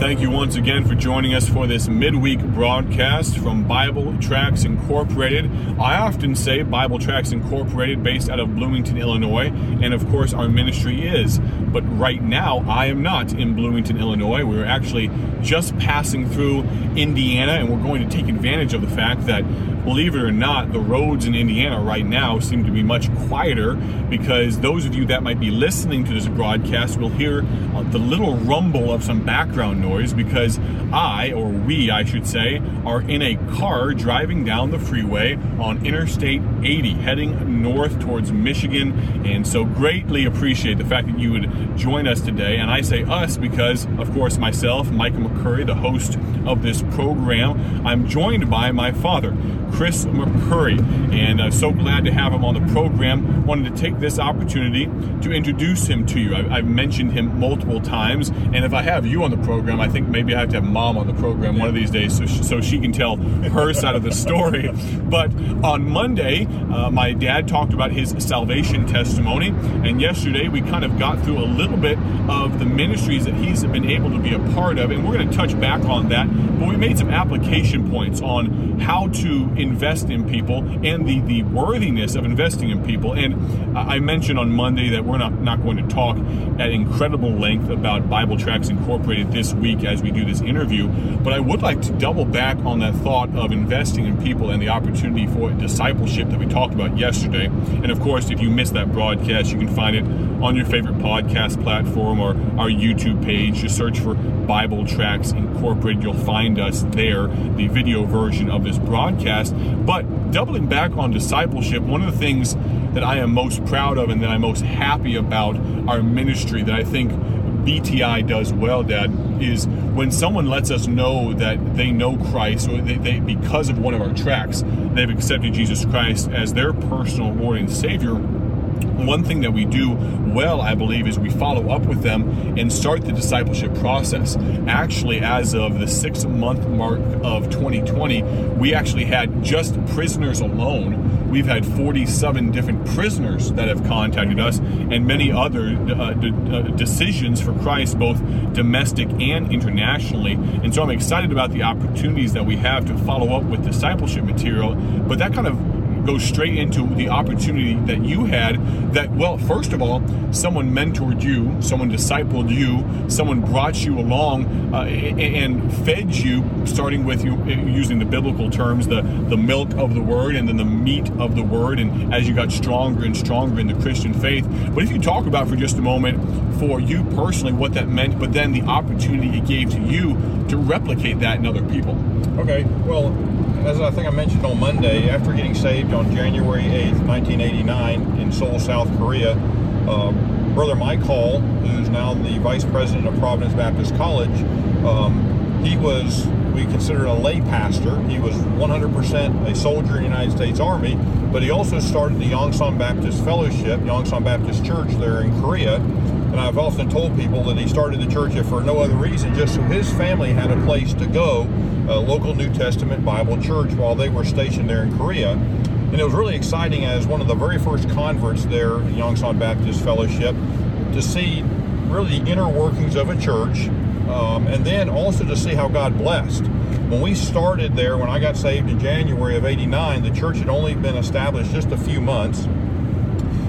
Thank you once again for joining us for this midweek broadcast from Bible Tracts Incorporated. I often say Bible Tracts Incorporated, based out of Bloomington, Illinois, and of course our ministry is. But right now, I am not in Bloomington, Illinois. We're actually just passing through Indiana, and we're going to take advantage of the fact that believe it or not, the roads in Indiana right now seem to be much quieter because those of you that might be listening to this broadcast will hear uh, the little rumble of some background noise because I, or we, I should say, are in a car driving down the freeway on Interstate 80 heading north towards Michigan. And so greatly appreciate the fact that you would join us today. And I say us because, of course, myself, Michael McCurry, the host of this program, I'm joined by my father. Chris McCurry. And uh, so glad to have him on the program. Wanted to take this opportunity to introduce him to you. I, have mentioned him multiple times, and if I have you on the program, I think maybe I have to have mom on the program one of these days so she, so she can tell her side of the story. But on Monday, uh, my dad talked about his salvation testimony, and yesterday we kind of got through a little bit of the ministries that he's been able to be a part of, and we're going to touch back on that. But we made some application points on how to invest in people and the, the worthiness of investing in people. And I mentioned on Monday that we're not, not going to talk at incredible length about Bible Tracts Incorporated this week as we do this interview, but I would like to double back on that thought of investing in people and the opportunity for discipleship that we talked about yesterday. And of course, if you missed that broadcast, you can find it on your favorite podcast platform or our YouTube page. Just search for Bible Tracts Incorporated. You'll find us there, the video version of this broadcast. But doubling back on discipleship, one of the things that I am most proud of and that I'm most happy about our ministry that I think BTI does well, Dad, is when someone lets us know that they know Christ or they, they, because of one of our tracts, they've accepted Jesus Christ as their personal Lord and Savior one thing that we do well, I believe, is we follow up with them and start the discipleship process. Actually, as of the six month mark of 2020, we actually had just prisoners alone. We've had 47 different prisoners that have contacted us and many other uh, d- uh, decisions for Christ, both domestic and internationally. And so I'm excited about the opportunities that we have to follow up with discipleship material. But that kind of go straight into the opportunity that you had that, well, first of all, someone mentored you, someone discipled you, someone brought you along uh, and fed you, starting with you using the biblical terms, the, the milk of the word and then the meat of the word. And as you got stronger and stronger in the Christian faith. But if you talk about for just a moment for you personally what that meant, but then the opportunity it gave to you to replicate that in other people. Okay, well, as I think I mentioned on Monday, after getting saved on January 8th, 1989, in Seoul, South Korea, um, Brother Mike Hall, who's now the Vice President of Providence Baptist College, um, he was, we considered a lay pastor. He was 100% a soldier in the United States Army, but he also started the Yongsan Baptist Fellowship, Yongsan Baptist Church there in Korea. And I've often told people that he started the church for no other reason, just so his family had a place to go a local New Testament Bible church while they were stationed there in Korea. And it was really exciting as one of the very first converts there Yongsan Baptist Fellowship to see really the inner workings of a church um, and then also to see how God blessed. When we started there, when I got saved in January of 89, the church had only been established just a few months.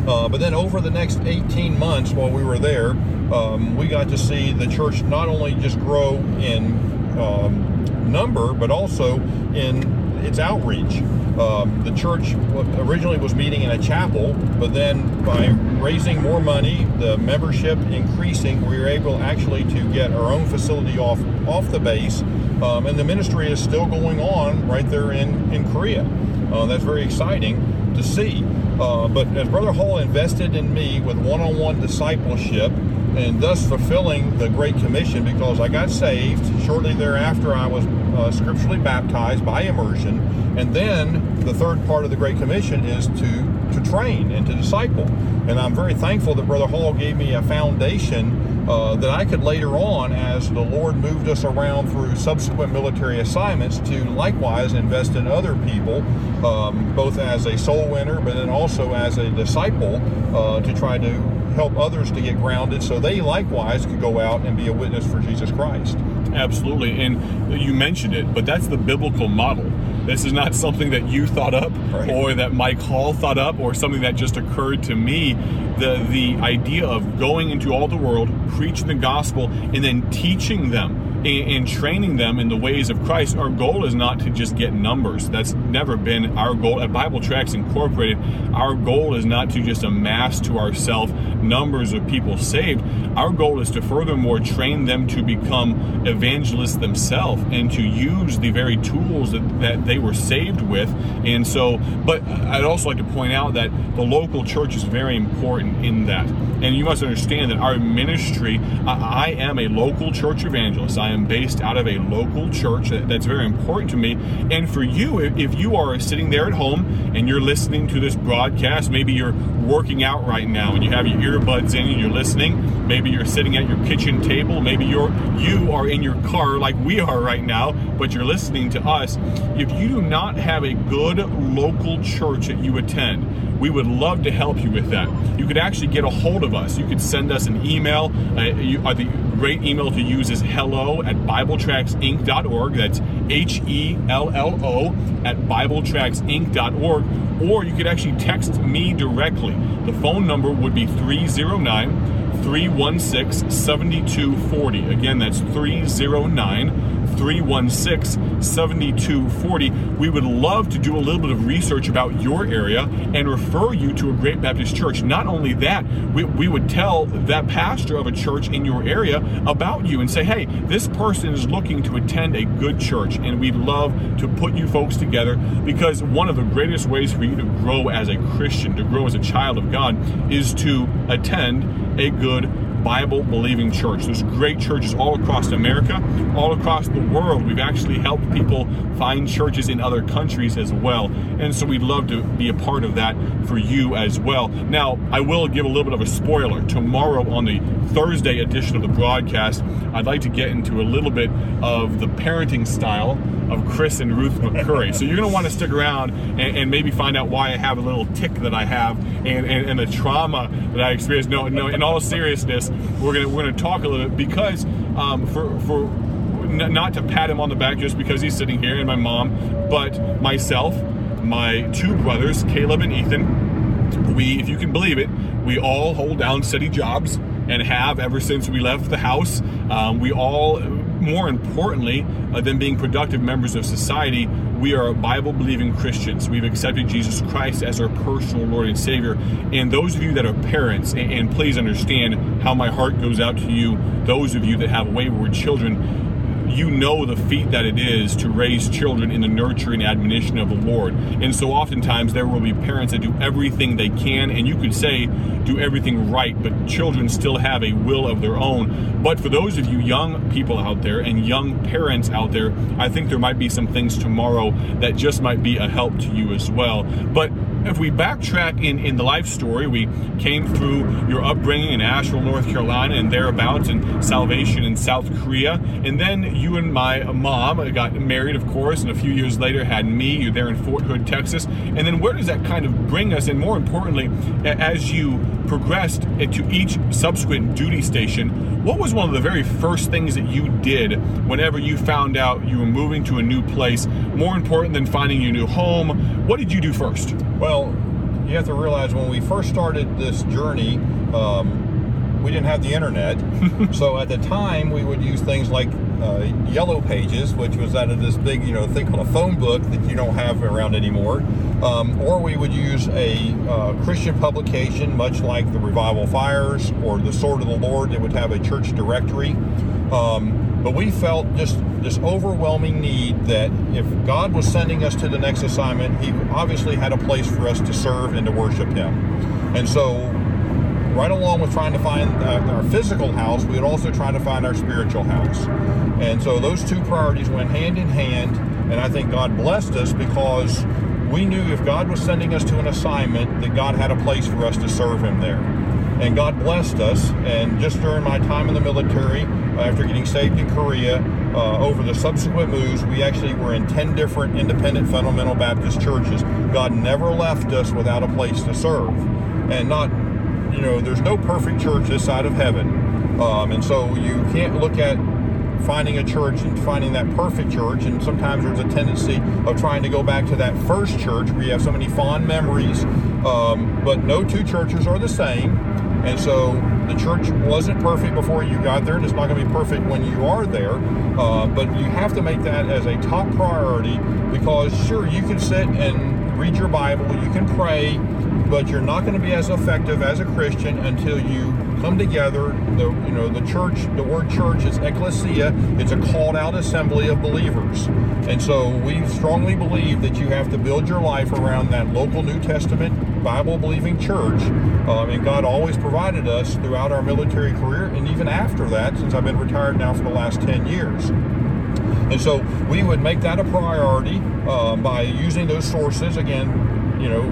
Uh, but then over the next 18 months while we were there, um, we got to see the church not only just grow in um, number, but also in its outreach. Um, the church originally was meeting in a chapel, but then by raising more money, the membership increasing, we were able actually to get our own facility off off the base, um, and the ministry is still going on right there in in Korea. Uh, that's very exciting to see. Uh, but as Brother Hall invested in me with one-on-one discipleship and thus fulfilling the Great Commission because I got saved. Shortly thereafter, I was uh, scripturally baptized by immersion. And then the third part of the Great Commission is to, to train and to disciple. And I'm very thankful that Brother Hall gave me a foundation uh, that I could later on, as the Lord moved us around through subsequent military assignments, to likewise invest in other people, um, both as a soul winner, but then also as a disciple, uh, to try to help others to get grounded so they likewise could go out and be a witness for Jesus Christ. Absolutely. And you mentioned it, but that's the biblical model. This is not something that you thought up right. or that Mike Hall thought up or something that just occurred to me. The the idea of going into all the world, preaching the gospel, and then teaching them in, training them in the ways of Christ, our goal is not to just get numbers. That's never been our goal at Bible Tracts Incorporated. Our goal is not to just amass to ourselves numbers of people saved. Our goal is to furthermore train them to become evangelists themselves and to use the very tools that, that they were saved with. And so, but I'd also like to point out that the local church is very important in that. And you must understand that our ministry, I, I am a local church evangelist. I am based out of a local church. That's very important to me. And for you, if you are sitting there at home and you're listening to this broadcast, maybe you're working out right now and you have your earbuds in and you're listening. Maybe you're sitting at your kitchen table. Maybe you're you are in your car like we are right now, but you're listening to us. If you do not have a good local church that you attend, we would love to help you with that. You could actually get a hold of us. You could send us an email. Uh, you, uh, the great email to use is hello at BibleTractsInc.org. That's H E L L O at BibleTractsInc.org. Or you could actually text me directly. The phone number would be 309 316 7240. Again, that's 309 316 7240. We would love to do a little bit of research about your area and refer you to a great Baptist church. Not only that, we, we would tell that pastor of a church in your area about you and say, hey, this person is looking to attend a good church, and we'd love to put you folks together because one of the greatest ways for you to grow as a Christian, to grow as a child of God, is to attend a good Bible believing church. There's great churches all across America, all across the world. We've actually helped people find churches in other countries as well. And so we'd love to be a part of that for you as well. Now, I will give a little bit of a spoiler. Tomorrow on the Thursday edition of the broadcast, I'd like to get into a little bit of the parenting style of Chris and Ruth McCurry. So you're going to want to stick around and, and, maybe find out why I have a little tick that I have and, and, and the trauma that I experienced. No, no, in all seriousness, we're to we're to talk a little bit because um, for for not to pat him on the back just because he's sitting here and my mom, but myself, my two brothers, Caleb and Ethan, we, if you can believe it, we all hold down steady jobs and have ever since we left the house. Um, we all, more importantly uh, than being productive members of society, we are Bible believing Christians. We've accepted Jesus Christ as our personal Lord and Savior. And those of you that are parents, and, and please understand how my heart goes out to you, those of you that have wayward children, you know the feat that it is to raise children in the nurturing admonition of the Lord. And so oftentimes there will be parents that do everything they can, and you could say do everything right, but children still have a will of their own. But for those of you young people out there and young parents out there, I think there might be some things tomorrow that just might be a help to you as well. But if we backtrack in, in the life story, we came through your upbringing in Asheville, North Carolina, and thereabouts, and salvation in South Korea. And then you and my mom got married, of course, and a few years later had me. You're there in Fort Hood, Texas. And then where does that kind of bring us? And more importantly, as you progressed into each subsequent duty station, what was one of the very first things that you did whenever you found out you were moving to a new place? More important than finding your new home, what did you do first? Well, you have to realize when we first started this journey, um, we didn't have the internet. so at the time, we would use things like uh, Yellow Pages, which was out of this big, you know, thing called a phone book that you don't have around anymore. Um, or we would use a uh, Christian publication, much like the Revival Fires or the Sword of the Lord, that would have a church directory. Um, but we felt just this overwhelming need that if God was sending us to the next assignment, He obviously had a place for us to serve and to worship Him. And so, right along with trying to find uh, our physical house, we would also try to find our spiritual house. And so, those two priorities went hand in hand. And I think God blessed us because we knew if God was sending us to an assignment, that God had a place for us to serve Him there and God blessed us. And just during my time in the military, after getting saved in Korea, uh, over the subsequent moves, we actually were in 10 different independent fundamental Baptist churches. God never left us without a place to serve. And not, you know, there's no perfect church this side of heaven. Um, and so you can't look at finding a church and finding that perfect church. And sometimes there's a tendency of trying to go back to that first church where you have so many fond memories. Um, but no two churches are the same. And so the church wasn't perfect before you got there, and it's not going to be perfect when you are there. Uh, but you have to make that as a top priority because, sure, you can sit and read your Bible, you can pray, but you're not going to be as effective as a Christian until you come together. The you know the church, the word church is ecclesia. It's a called out assembly of believers, and so we strongly believe that you have to build your life around that local New Testament Bible believing church. Um, and God always provided us throughout our military career, and even after that, since I've been retired now for the last ten years. And so we would make that a priority uh, by using those sources. Again, you know,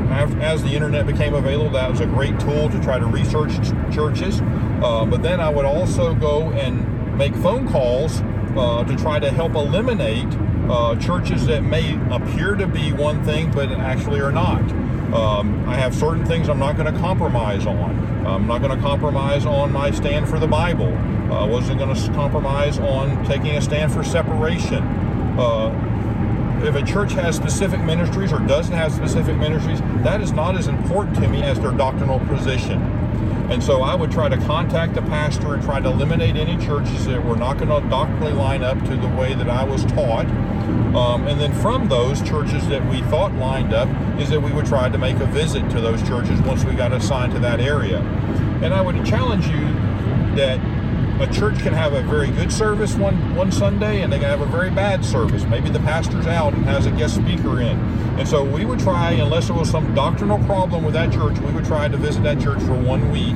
as the internet became available, that was a great tool to try to research churches. Uh, but then I would also go and make phone calls uh, to try to help eliminate uh, churches that may appear to be one thing but actually are not. Um, I have certain things I'm not going to compromise on. I'm not going to compromise on my stand for the Bible. I wasn't going to compromise on taking a stand for separation. If a church has specific ministries or doesn't have specific ministries, that is not as important to me as their doctrinal position. And so I would try to contact the pastor and try to eliminate any churches that were not going to doctrinally line up to the way that I was taught. Um, and then from those churches that we thought lined up, is that we would try to make a visit to those churches once we got assigned to that area. And I would challenge you that a church can have a very good service one one Sunday and they can have a very bad service. Maybe the pastor's out and has a guest speaker in. And so we would try, unless there was some doctrinal problem with that church, we would try to visit that church for one week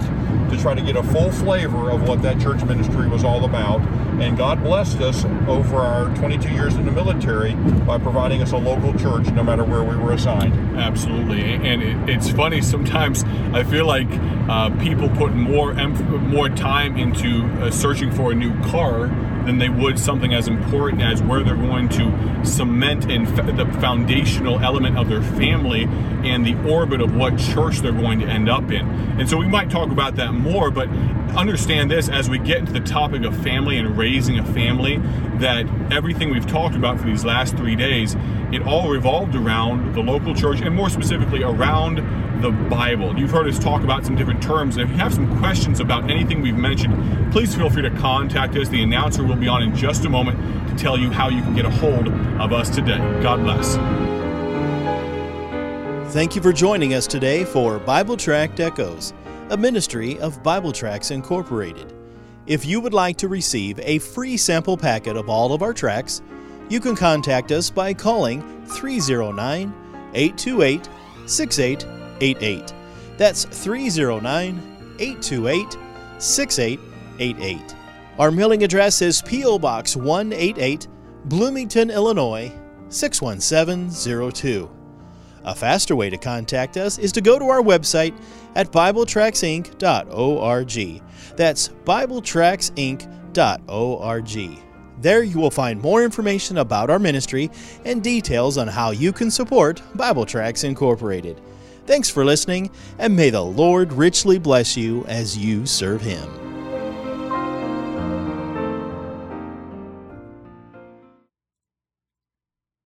to try to get a full flavor of what that church ministry was all about. And God blessed us over our 22 years in the military by providing us a local church no matter where we were assigned. Absolutely. And it, it's funny, sometimes I feel like uh, people put more, more time into uh, searching for a new car than they would something as important as where they're going to cement and the foundational element of their family and the orbit of what church they're going to end up in. And so we might talk about that more, but understand this as we get into the topic of family and raising a family that everything we've talked about for these last three days, it all revolved around the local church and more specifically around the Bible. You've heard us talk about some different terms. If you have some questions about anything we've mentioned, please feel free to contact us. The announcer will be on in just a moment to tell you how you can get a hold of us today. God bless. Thank you for joining us today for Bible Tract Echoes, a ministry of Bible Tracts Incorporated. If you would like to receive a free sample packet of all of our tracts, you can contact us by calling 309 828 6888. That's 309 828 6888. Our mailing address is P.O. Box 188, Bloomington, Illinois 61702. A faster way to contact us is to go to our website at BibleTractsInc.org. That's BibleTractsInc.org. There you will find more information about our ministry and details on how you can support Bible Tracts Incorporated. Thanks for listening, and may the Lord richly bless you as you serve Him.